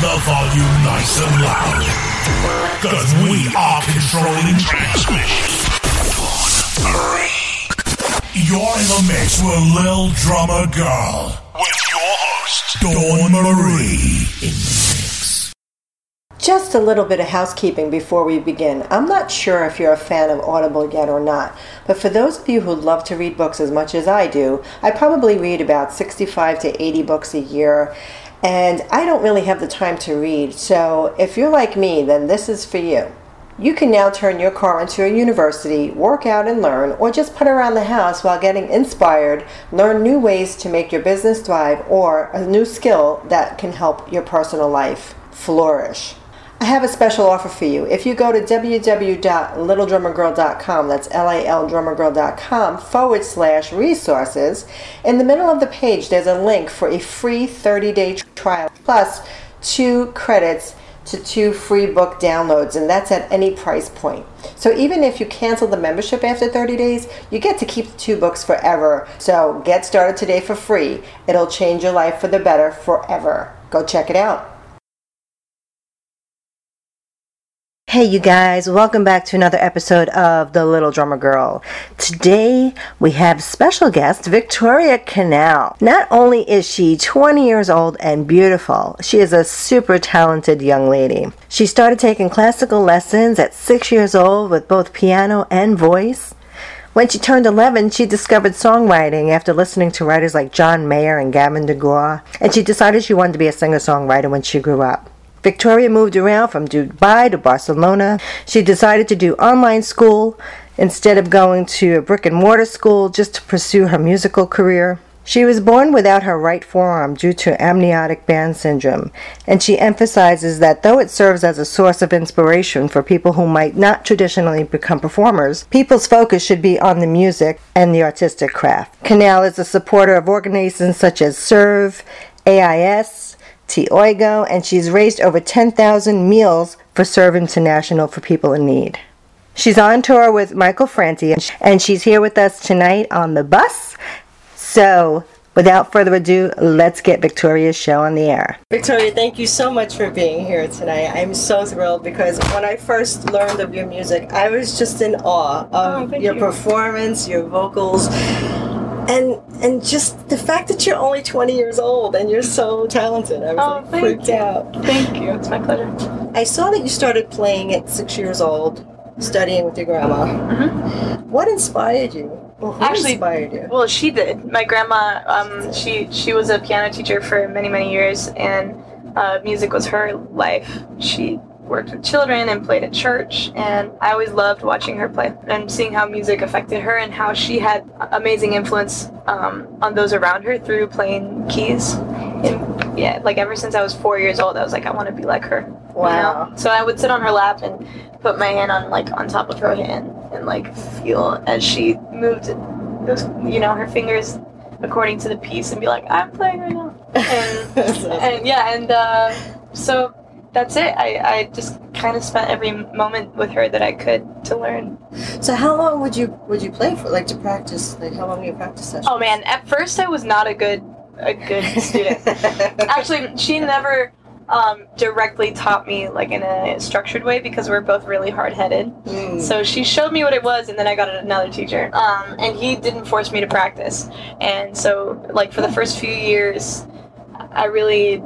the volume nice and loud. Cause we are controlling transmission. You're in the mix with Lil Drummer Girl. With your host, Dawn Marie. In the mix. Just a little bit of housekeeping before we begin. I'm not sure if you're a fan of Audible yet or not, but for those of you who love to read books as much as I do, I probably read about 65 to 80 books a year, and I don't really have the time to read. So if you're like me, then this is for you. You can now turn your car into a university, work out and learn, or just put around the house while getting inspired, learn new ways to make your business thrive, or a new skill that can help your personal life flourish. I have a special offer for you. If you go to www.littledrummergirl.com, that's L-A-L drummergirl.com forward slash resources, in the middle of the page there's a link for a free 30-day trial plus two credits to two free book downloads, and that's at any price point. So even if you cancel the membership after 30 days, you get to keep the two books forever. So get started today for free. It'll change your life for the better forever. Go check it out. Hey, you guys, welcome back to another episode of The Little Drummer Girl. Today we have special guest Victoria Canal. Not only is she 20 years old and beautiful, she is a super talented young lady. She started taking classical lessons at six years old with both piano and voice. When she turned 11, she discovered songwriting after listening to writers like John Mayer and Gavin DeGraw, and she decided she wanted to be a singer songwriter when she grew up. Victoria moved around from Dubai to Barcelona. She decided to do online school instead of going to a brick and mortar school just to pursue her musical career. She was born without her right forearm due to amniotic band syndrome, and she emphasizes that though it serves as a source of inspiration for people who might not traditionally become performers, people's focus should be on the music and the artistic craft. Canal is a supporter of organizations such as SERVE, AIS, Oigo, and she's raised over 10,000 meals for Serve International for people in need. She's on tour with Michael Franti, and she's here with us tonight on the bus. So, without further ado, let's get Victoria's show on the air. Victoria, thank you so much for being here tonight. I'm so thrilled because when I first learned of your music, I was just in awe of Oh, your you. performance, your vocals, and and just the fact that you're only 20 years old and you're so talented. I was Oh, like thank freaked you. out. Thank you. It's my pleasure. I saw that you started playing at six years old, studying with your grandma. What inspired you? Mm-hmm. Actually- inspired you? Well, she did. My grandma, um, she she was a piano teacher for many many years, and uh, music was her life. She worked with children and played at church, and I always loved watching her play and seeing how music affected her and how she had amazing influence um, on those around her through playing keys. And yeah, like ever since I was four years old, I was like, I want to be like her. you Wow. know? So I would sit on her lap and put my hand on like on top of her hand and like feel as she moved those you know her fingers according to the piece and be like I'm playing right now and and yeah and uh, so that's it I, I just kind of spent every moment with her that I could to learn So how long would you would you play for? Like to practice? Like how long you practice session? oh man at first I was not a good a good student actually she never um, directly taught me like in a structured way because we're both really hard-headed Mm. So she showed me what it was, and then I got another teacher. Um, and he didn't force me to practice. And so, like for the first few years, I really,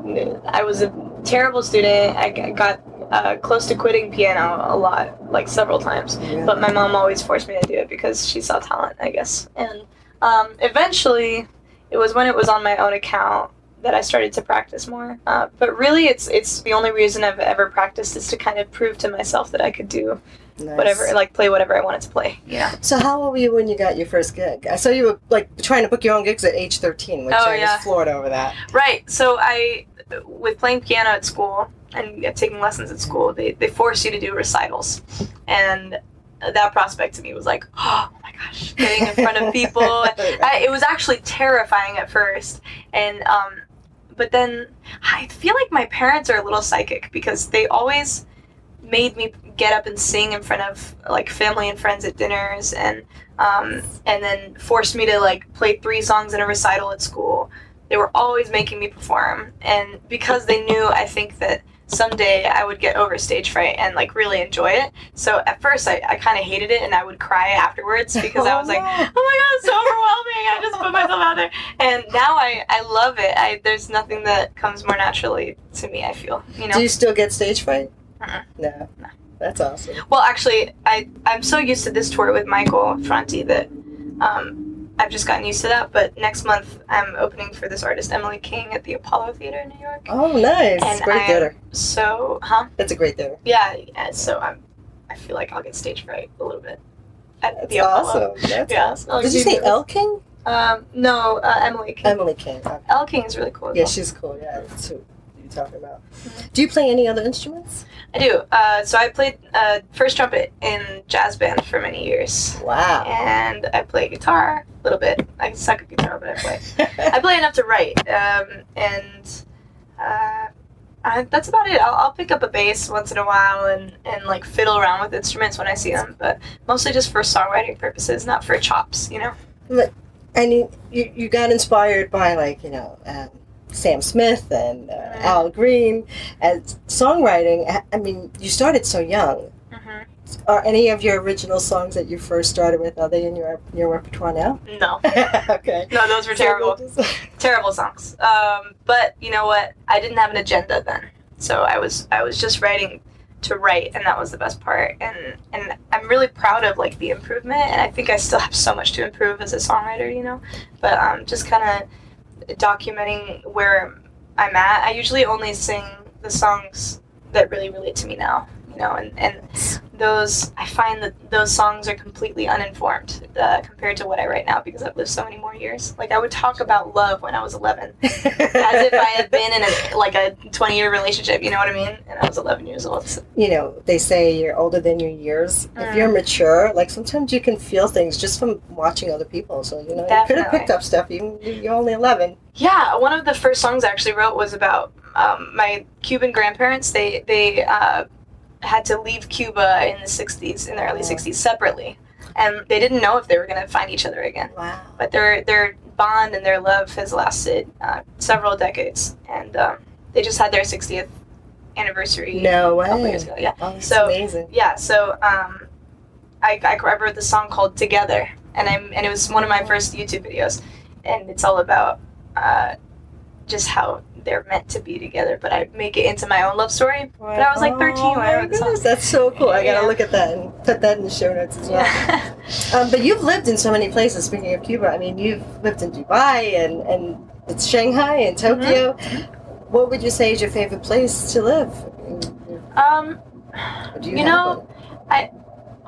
I was a terrible student. I got uh, close to quitting piano a lot, like several times. Yeah. But my mom always forced me to do it because she saw talent, I guess. And um, eventually, it was when it was on my own account that I started to practice more. Uh, but really, it's it's the only reason I've ever practiced is to kind of prove to myself that I could do Nice. whatever, like play whatever I wanted to play. Yeah. So how old were you when you got your first gig? I saw you were like trying to book your own gigs at age thirteen, which Oh, I yeah. was floored over that. Right. So I, with playing piano at school and taking lessons at school, they they force you to do recitals, and that prospect to me was like, oh my gosh, getting in front of people. I, it was actually terrifying at first, and um, but then I feel like my parents are a little psychic because they always made me get up and sing in front of like family and friends at dinners and um, and then forced me to like play three songs in a recital at school they were always making me perform, and because they knew, I think that someday I would get over stage fright and like really enjoy it. So at first I, I kind of hated it and I would cry afterwards because I was like, oh my god, it's so overwhelming. I just put myself out there. And now I, I love it. I there's nothing that comes more naturally to me, I feel. You know? Do you still get stage fright? Uh-uh. No. No. That's awesome. Well, actually, I I'm so used to this tour with Michael Franti that um, I've just gotten used to that. But next month, I'm opening for this artist Emily King at the Apollo Theater in New York. Oh, nice. And great I- theater. So, huh? That's a great theater. Yeah. yeah, So I'm I feel like I'll get stage fright a little bit at That's the Apollo. awesome. That's Yeah. awesome. Did you say. Elle King? Um, no, uh, Emily King. Emily King. Okay. King is really cool. Yeah, well. she's cool. Yeah, you're talking about. Do you play any other instruments? I do. Uh, so I played uh, first trumpet in jazz band for many years. Wow. and I play guitar a little bit. I suck at guitar, but I play. I play enough to write, um, and uh, I, that's about it. I'll, I'll pick up a bass once in a while and, and like fiddle around with instruments when I see them, but mostly just for songwriting purposes, not for chops, you know. and you, you, you got inspired by like you know um, Sam Smith and uh. Al Green as songwriting. I- mean, you started so young. hmm Are any of your original songs that you first started with are they in your your repertoire now? No, okay. no, those were terrible. terrible songs. Um, but you know what? I didn't have an agenda then, so I was I was just writing to write, and that was the best part. And and I'm really proud of like the improvement, and I think I still have so much to improve as a songwriter, you know. But um, just kind of documenting where I'm at. I usually only sing the songs that really relate to me now, you know, and and those I find that those songs are completely uninformed uh, compared to what I write now because I've lived so many more years. Like I would talk about love when I was 11, as if I had been in a like a 20 year relationship. You know what I mean? And I was 11 years old. So, you know, they say you're older than your years. If Mm. you're mature, like sometimes you can feel things just from watching other people. So you know, you could have picked up stuff. Even you're only eleven. yeah, one of the first songs I actually wrote was about um, my Cuban grandparents. They they uh, had to leave Cuba in the 60s, in the early 60s, separately, and they didn't know if they were going to find each other again. Wow. but their their bond and their love has lasted uh, several decades, and um, they just had their 60th anniversary No a couple years ago. Yeah, Oh, So- amazing. yeah. So um, I, I I wrote the song called "Together," and I'm and it was one of my first YouTube videos, and it's all about uh, just how they're meant to be together. But I make it into my own love story. But I was like 13 Oh when I wrote the song. That's so cool. I gotta Yeah. look at that and put that in the show notes as well. Yeah. Um, but you've lived in so many places. Speaking of Cuba, I mean, you've lived in Dubai and and it's Shanghai and Tokyo. Mm-hmm. What would you say is your favorite place to live? um. You, You know,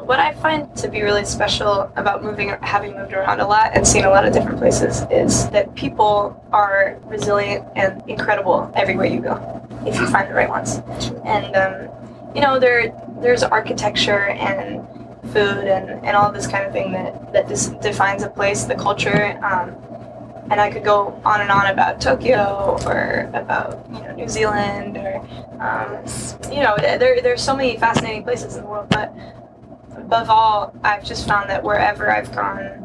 what I find to be really special about moving, having moved around a lot and seen a lot of different places, is that people are resilient and incredible everywhere you go, if you find the right ones. And um, you know, there there's architecture and food and, and all this kind of thing that that dis- defines a place, the culture. Um, and I could go on and on about Tokyo or about you know New Zealand or um, you know there there's so many fascinating places in the world. But above all, I've just found that wherever I've gone,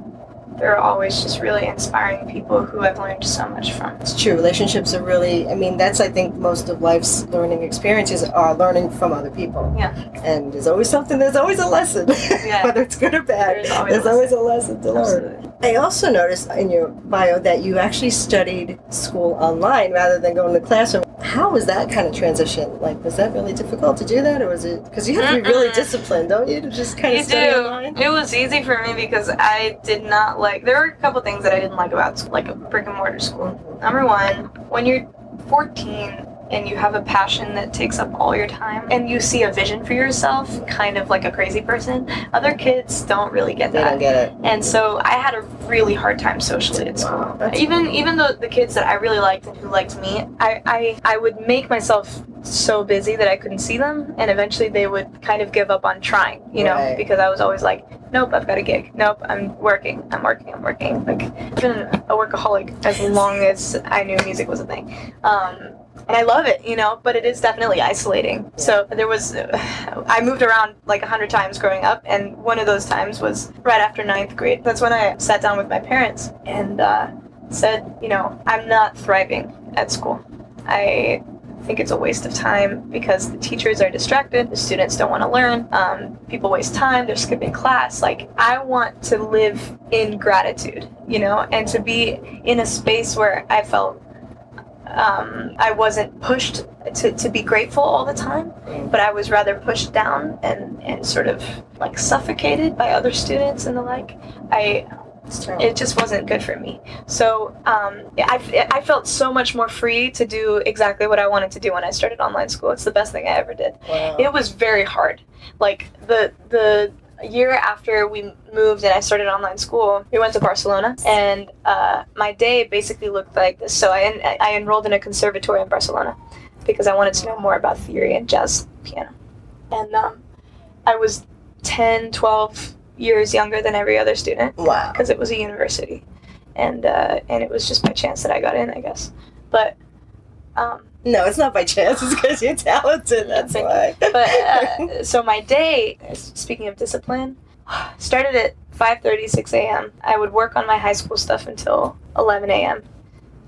there are always just really inspiring people who I've learned so much from. It's true. Relationships are really, I mean, that's, I think, most of life's learning experiences are learning from other people. Yeah. And there's always something, there's always a lesson. Yeah. Whether it's good or bad, There's always a there's always a lesson to learn. I also noticed in your bio that you actually studied school online rather than going to the classroom. How was that kind of transition? Like, was that really difficult to do that, or was it because you have to be really disciplined, don't you, to just kind You of study do. online? It was easy for me because I did not like. There were a couple things that I didn't like about school, like a brick and mortar school. Number one, when you're 14 and you have a passion that takes up all your time, and you see a vision for yourself, kind of like a crazy person, other kids don't really get They that. don't get it. And so I had a really hard time socially at school. Wow, Even even though the kids that I really liked and who liked me, I, I I would make myself so busy that I couldn't see them, and eventually they would kind of give up on trying, you know, Right. because I was always like, nope, I've got a gig. Nope, I'm working. I'm working. I'm working. Like I've been a workaholic as long as I knew music was a thing. Um, and I love it, you know, but it is definitely isolating. So there was, I moved around like a hundred times growing up, and one of those times was right after ninth grade. That's when I sat down with my parents and uh, said, you know, I'm not thriving at school. I think it's a waste of time because the teachers are distracted, the students don't want to learn, um, people waste time, they're skipping class. Like, I want to live in gratitude, you know, and to be in a space where I felt um, I wasn't pushed to, to be grateful all the time, but I was rather pushed down and, and sort of like suffocated by other students and the like. I It just wasn't good for me. So um, I, I felt so much more free to do exactly what I wanted to do when I started online school. It's the best thing I ever did. Wow. It was very hard. Like the the year after we moved and I started online school, we went to Barcelona, and uh, my day basically looked like this. So I en- I enrolled in a conservatory in Barcelona because I wanted to know more about theory and jazz piano, and um, I was 10, 12 years younger than every other student wow. because it was a university, and uh, and it was just by chance that I got in, I guess. But um, No, it's not by chance. It's because you're talented. That's why. but uh, so my day, speaking of discipline, started at 5:30, 6 a.m. I would work on my high school stuff until 11 a.m.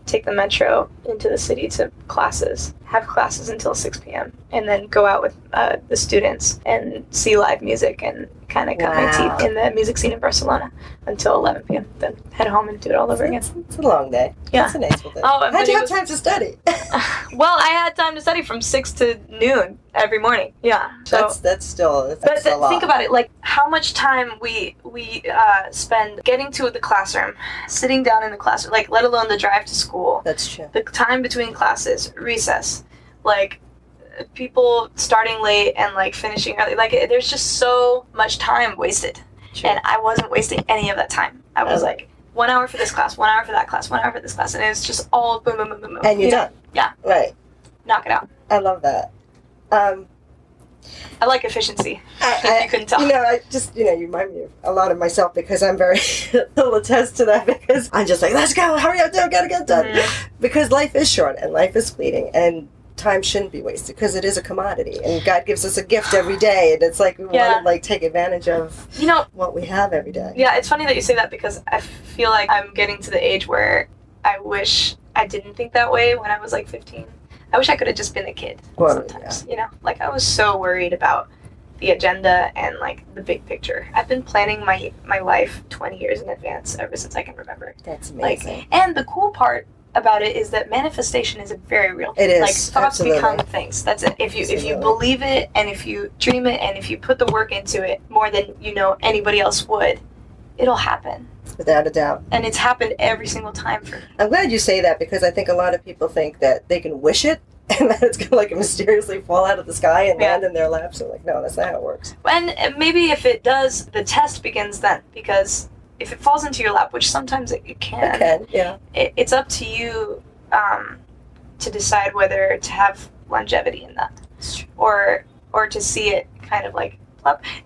Take the metro into the city to classes, have classes until 6 p.m., and then go out with uh, the students and see live music and kind of cut my teeth in the music scene in Barcelona until 11 p.m. Then head home and do it all over again. It's, it's a long day. Yeah. It's a nice day. Oh, How'd you have was- time to study? Well, I had time to study from 6 to noon every morning. Yeah. So that's that's still that's But th- think about it, like how much time we we uh, spend getting to the classroom, sitting down in the classroom, like let alone the drive to school, That's true. the time between classes, recess, like people starting late and like finishing early. Like there's just so much time wasted, True. and I wasn't wasting any of that time. I was like one hour for this class, one hour for that class, one hour for this class, and it was just all boom, boom, boom, boom, boom. and you're you know? done. Yeah. Right. Knock it out. I love that. Um, I like efficiency. I, I- you couldn't tell. You know, I just you know, you remind me of a lot of myself because I'm very will attest to that because I'm just like, let's go, hurry up, do, gotta get done. Mhm. Because life is short and life is fleeting and time shouldn't be wasted because it is a commodity and God gives us a gift every day and it's like we Yeah. want to like take advantage of You know, what we have every day. Yeah, it's funny that you say that because I feel like I'm getting to the age where I wish I didn't think that way when I was like 15. I wish I could have just been a kid Well, sometimes, you know? Like I was so worried about the agenda and like the big picture. I've been planning my my life 20 years in advance ever since I can remember. That's Like amazing. and the cool part about it is that manifestation is a very real thing. It is, like thoughts absolutely. become things that's it if you if you believe it and if you dream it and if you put the work into it more than you know anybody else would it'll happen Without a doubt. and it's happened every single time for me. I'm glad you say that because I think a lot of people think that they can wish it and that it's gonna like mysteriously fall out of the sky and Yeah. land in their laps. I'm like, no, that's not how it works. And maybe if it does, the test begins then because if it falls into your lap, which sometimes it, it can, It can, yeah. it, it's up to you um, to decide whether to have longevity in that or or to see it kind of like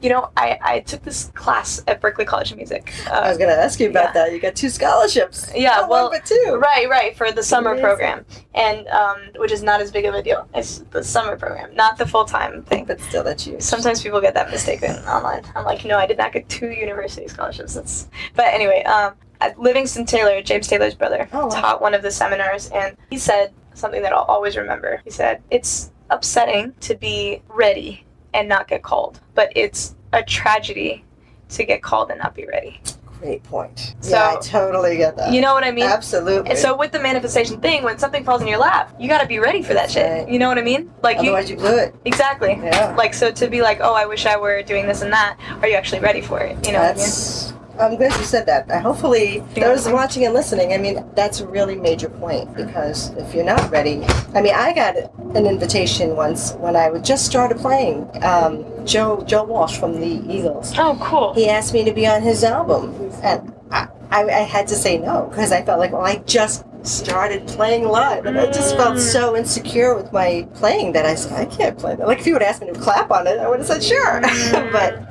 You know, I, I took this class at Berklee College of Music. I was gonna ask you about yeah. that. You got two scholarships. Yeah, Not well, one but two. Right, right, for the summer Amazing. program, and um, which is not as big of a deal as the summer program, not the full time thing. But still, that's huge. Sometimes people get that mistaken online. I'm like, no, I did not get two university scholarships. That's, but anyway, um, Livingston Taylor, James Taylor's brother, Oh, wow. taught one of the seminars, and he said something that I'll always remember. He said, "It's upsetting to be ready and not get called, but it's a tragedy to get called and not be ready." Great point. So- yeah, I totally get that. You know what I mean? Absolutely. And so with the manifestation thing, when something falls in your lap, you got to be ready for that shit. Right. You know what I mean? Like you Otherwise, you blew it. exactly. Yeah. Like so to be like, oh, I wish I were doing this and that. Are you actually ready for it? You know what I mean? I'm glad you said that. Uh, hopefully, those watching and listening, I mean, that's a really major point because if you're not ready, I mean, I got an invitation once when I would just started playing. Um, Joe Joe Walsh from the Eagles. Oh, cool. He asked me to be on his album, and I, I, I had to say no because I felt like, well, I just started playing live, and I just felt Mm. so insecure with my playing that I said, I can't play that. Like if you would ask me to clap on it, I would have said sure, Mm. but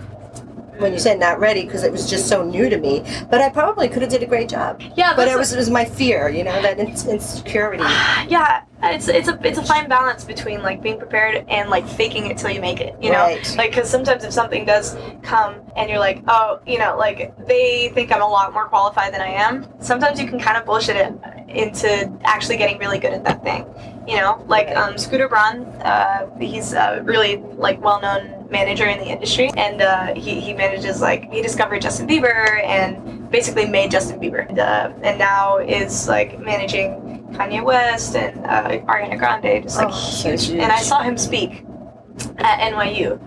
when you said not ready because it was just so new to me. But I probably could have did a great job. Yeah, But it was it was my fear, you know, that insecurity. yeah it's it's a it's a fine balance between like being prepared and like faking it till you make it you know Right. like because sometimes if something does come and you're like oh you know like they think i'm a lot more qualified than i am sometimes you can kind of bullshit it into actually getting really good at that thing you know like um, scooter braun uh, he's a really like well-known manager in the industry and uh, he, he manages like he discovered justin bieber and basically made justin bieber and, uh, and now is like managing Kanye West and uh, Ariana Grande, just like Oh, huge. huge. And I saw him speak at NYU,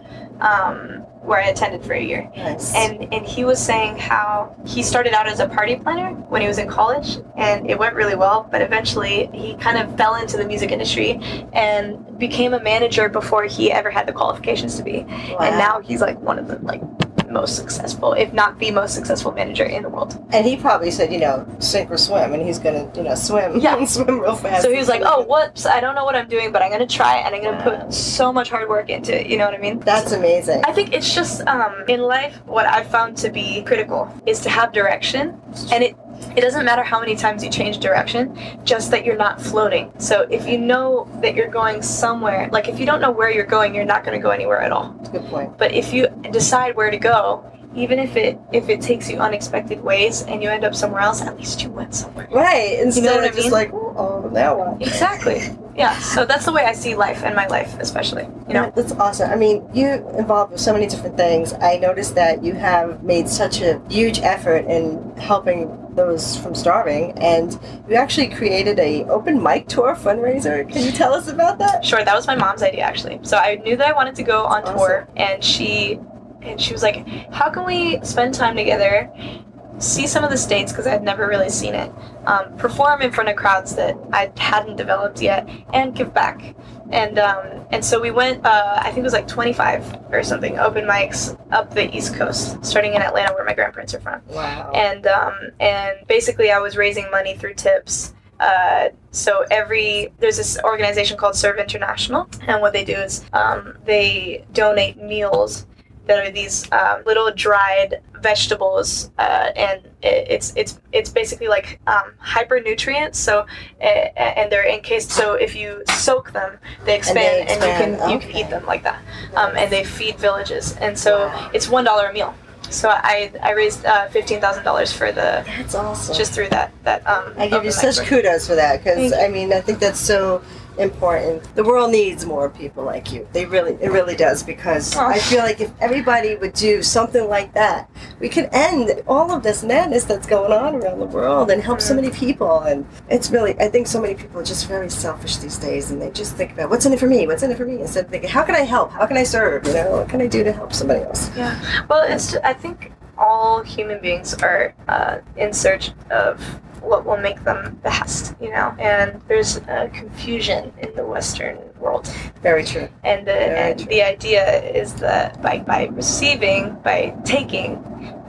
um, where I attended for a year. Nice. And and he was saying how he started out as a party planner when he was in college, and it went really well. But eventually, he kind of fell into the music industry and became a manager before he ever had the qualifications to be. Wow. And now he's like one of the like most successful, if not the most successful manager in the world. And he probably said, you know, sink or swim, and he's gonna, you know, swim. Yeah. swim real fast. So he was like, "Oh, whoops! I don't know what I'm doing, but I'm gonna try, and I'm gonna put so much hard work into it." You know what I mean? That's amazing. I think it's just um, in life what I've found to be critical is to have direction, and it it doesn't matter how many times you change direction, just that you're not floating. So if you know that you're going somewhere, like if you don't know where you're going, you're not going to go anywhere at all. That's a good point. But if you decide where to go, even if it if it takes you unexpected ways and you end up somewhere else, at least you went somewhere. Right. Instead what I of just mean? like, oh, now what? Exactly. Yeah. So that's the way I see life and my life, especially. You know. That's awesome. I mean, you involved with so many different things. I noticed that you have made such a huge effort in helping those from starving, and you actually created a open mic tour fundraiser. Can you tell us about that? Sure, that was my mom's idea actually. So I knew that I wanted to go on Awesome. tour, and she and she was like, "How can we spend time together, see some of the states because I'd never really seen it, um, perform in front of crowds that I hadn't developed yet, and give back." And um, and so we went. Uh, I think it was like 25 or something open mics up the East Coast, starting in Atlanta, where my grandparents are from Wow. and um, and basically I was raising money through tips. Uh, so every there's this organization called Serve International, and what they do is um, they donate meals that are these uh, little dried vegetables, uh, and it, it's it's it's basically like um, hyper nutrients. So uh, and they're encased. So if you soak them, they expand, and, expand, you can you can eat them like that. Um, and they feed villages, and so Wow. it's one dollar a meal. So I I raised uh, fifteen thousand dollars for the That's awesome. just through that that um. I give you such kudos for that because I mean I think that's so important. The world needs more people like you. They really, it really does because Oh. I feel like if everybody would do something like that, we could end all of this madness that's going on around the world and help so many people. And it's really, I think so many people are just very selfish these days and they just think about what's in it for me, what's in it for me, instead of thinking how can I help, how can I serve, you know, what can I do to help somebody else. Yeah. Well, it's I think all human beings are uh, in search of what will make them best, you know. And there's uh, confusion in the Western world, Very true. and the Very and true. the idea is that by by receiving, by taking,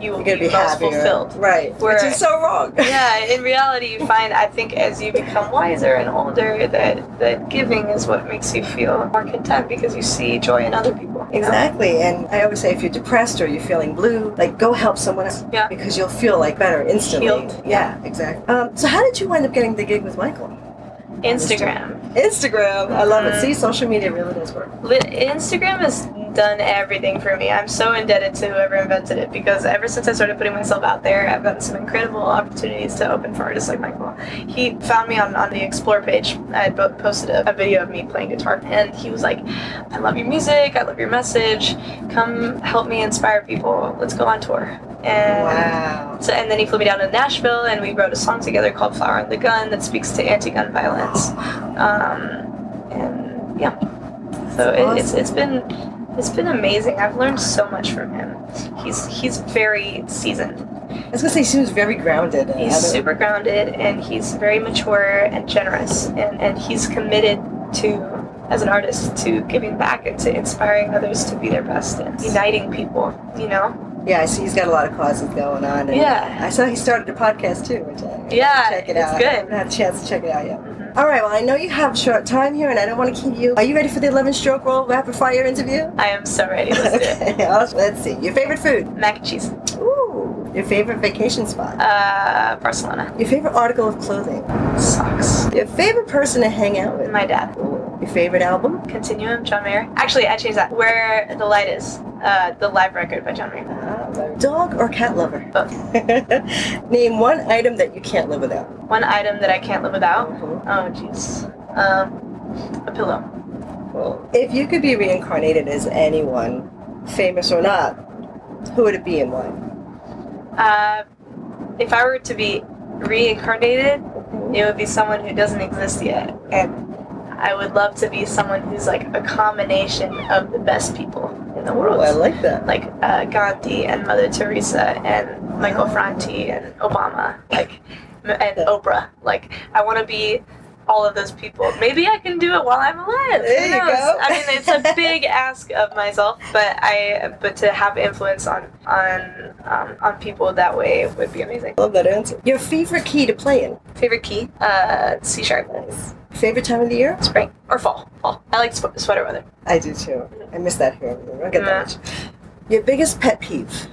you will You're be, be most happier, fulfilled. right? Where- Which is so wrong. yeah, in reality, you find I think as you become wiser and older, that that giving is what makes you feel more content because you see joy in other people. you know? Exactly, and I always say if you're depressed or you're feeling blue, like go help someone else Yeah. because you'll feel like better instantly. Healed. Yeah, exactly. Um, so how did you wind up getting the gig with Michael? Instagram. Instagram. I love it. See, social media really does work. Instagram has done everything for me. I'm so indebted to whoever invented it because ever since I started putting myself out there, I've gotten some incredible opportunities to open for artists like Michael. He found me on, on the Explore page. I had posted a, a video of me playing guitar, and he was like, I love your music, I love your message. Come help me inspire people. Let's go on tour. And Wow. so, and then he flew me down to Nashville, and we wrote a song together called "Flower and the Gun" that speaks to anti-gun violence. Um, and yeah, so it, it's it's been it's been amazing. I've learned so much from him. He's he's very seasoned. I was gonna say he seems very grounded. He's super grounded, and he's very mature and generous, and and he's committed to. As an artist, to giving back and to inspiring others to be their best and uniting people, you know? Yeah, I see he's got a lot of causes going on. And Yeah. I saw he started a podcast too. Which I Yeah, check it it's out. good. I haven't had a chance to check it out yet. hmm All right, well, I know you have short time here, and I don't want to keep you. Are you ready for the 11 stroke roll rapid fire interview? I am so ready. Let's do it. Okay, let's see. Your favorite food? Mac and cheese. Ooh. Your favorite vacation spot? Uh, Barcelona. Your favorite article of clothing? Socks. Your favorite person to hang out with? My dad. Your favorite album? Continuum, John Mayer. Actually, I changed that. Where the Light Is. Uh, the live record by John Mayer. Dog or cat lover? Both. Name one item that you can't live without. One item that I can't live without. Mhm. Oh, jeez. Um, a pillow. Well, if you could be reincarnated as anyone, famous or not, who would it be and why? Uh, if I were to be reincarnated, it would be someone who doesn't exist yet. And I would love to be someone who's like a combination of the best people in the world. Oh, I like that. like uh, Gandhi and Mother Teresa and Michael Franti and Obama, like and Oprah. Like I want to be all of those people. Maybe I can do it while I'm alive. There you go. I mean, it's a big ask of myself, but I but to have influence on on um, on people that way would be amazing. Love that answer. Your favorite key to play in? Favorite key? Uh, C sharp. Nice. Favorite time of the year? Spring or fall. Fall. I like sw- sweater weather. I do too. I miss that here. I don't get that much. Your biggest pet peeve?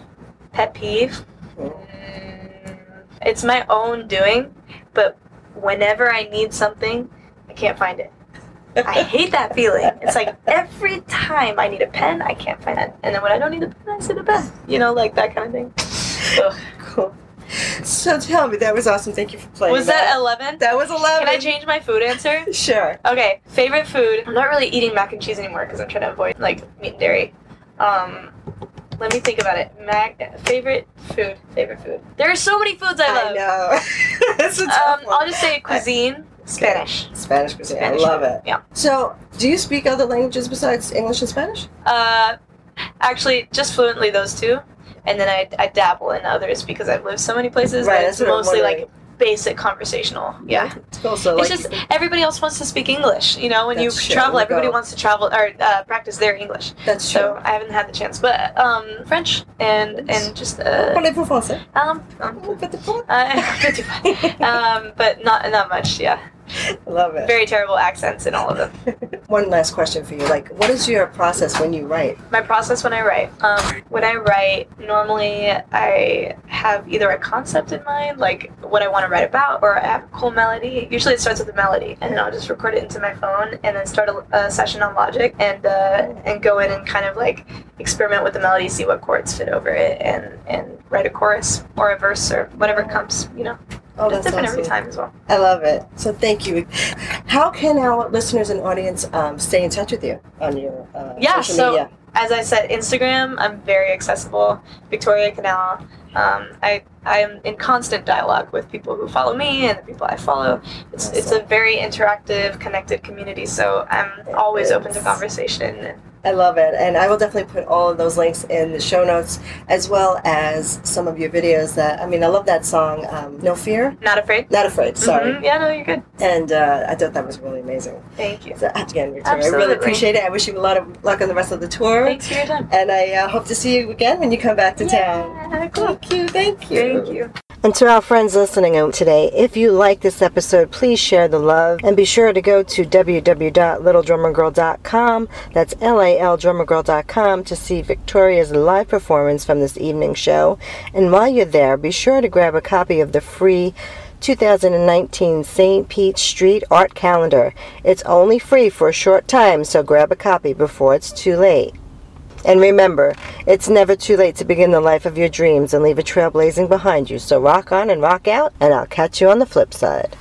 Pet peeve. Mm, It's my own doing, but whenever I need something, I can't find it. I hate that feeling. It's like every time I need a pen, I can't find it. And then when I don't need a pen, I see the pen. You know, like that kind of thing. Ugh. Cool. So tell me, that was awesome. Thank you for playing. Was that 11? That was 11. Can I change my food answer? Sure. Okay, favorite food. I'm not really eating mac and cheese anymore because I'm trying to avoid like meat and dairy. Um, let me think about it. Mac favorite food. Favorite food. There are so many foods I love. I know. That's a tough um, one. I'll just say cuisine. Spanish. Spanish cuisine. Spanish I love it. Yeah. So, do you speak other languages besides English and Spanish? Uh, actually, just fluently those two, and then I, I dabble in others because I've lived so many places Right, that it's mostly like basic conversational. Yeah. It's cool. So, It's like, just everybody else wants to speak English. You know, when you true. travel, everybody wants to travel or uh, practice their English. that's true. So I haven't had the chance, but um, French and and just uh, Parlez-vous français? um, um, uh, um, but not not much. Yeah, I love it. very terrible accents in all of them. One last question for you. Like, what is your process when you write? my process when I write. Um, when I write, normally I have either a concept in mind, like what I want to write about, or I have a cool melody. Usually it starts with a melody, and then I'll just record it into my phone, and then start a, a session on Logic, and uh, and go in and kind of like experiment with the melody, see what chords fit over it, and and write a chorus or a verse or whatever comes. You know, Oh, that's different awesome. every time as well. I love it. So, thank you. How can our listeners and audience um, stay in touch with you on your uh, Yeah, social so- media? as I said, Instagram, I'm very accessible. Victoria Canal. Um, I I am in constant dialogue with people who follow me and the people I follow. It's it's a very interactive, connected community. So I'm always open to conversation. I love it. And I will definitely put all of those links in the show notes, as well as some of your videos that, I mean, I love that song, um, No Fear. Not afraid. Not Afraid, sorry. Mhm. Yeah, no, you're good. And uh, I thought that was really amazing. Thank you. So, again, Victoria, I really appreciate it. I wish you a lot of luck on the rest of the tour. Thanks for your time. And I uh, hope to see you again when you come back to town. Yeah, cool. Thank you. Thank you. Thank you. And to our friends listening today, if you like this episode, please share the love and be sure to go to www.littledrummergirl.com. That's L-A-L drummergirl.com to see Victoria's live performance from this evening show. And while you're there, be sure to grab a copy of the free 2019 St. Pete Street Art Calendar. It's only free for a short time, so grab a copy before it's too late. And remember, it's never too late to begin the life of your dreams and leave a trail blazing behind you. So rock on and rock out, and I'll catch you on the flip side.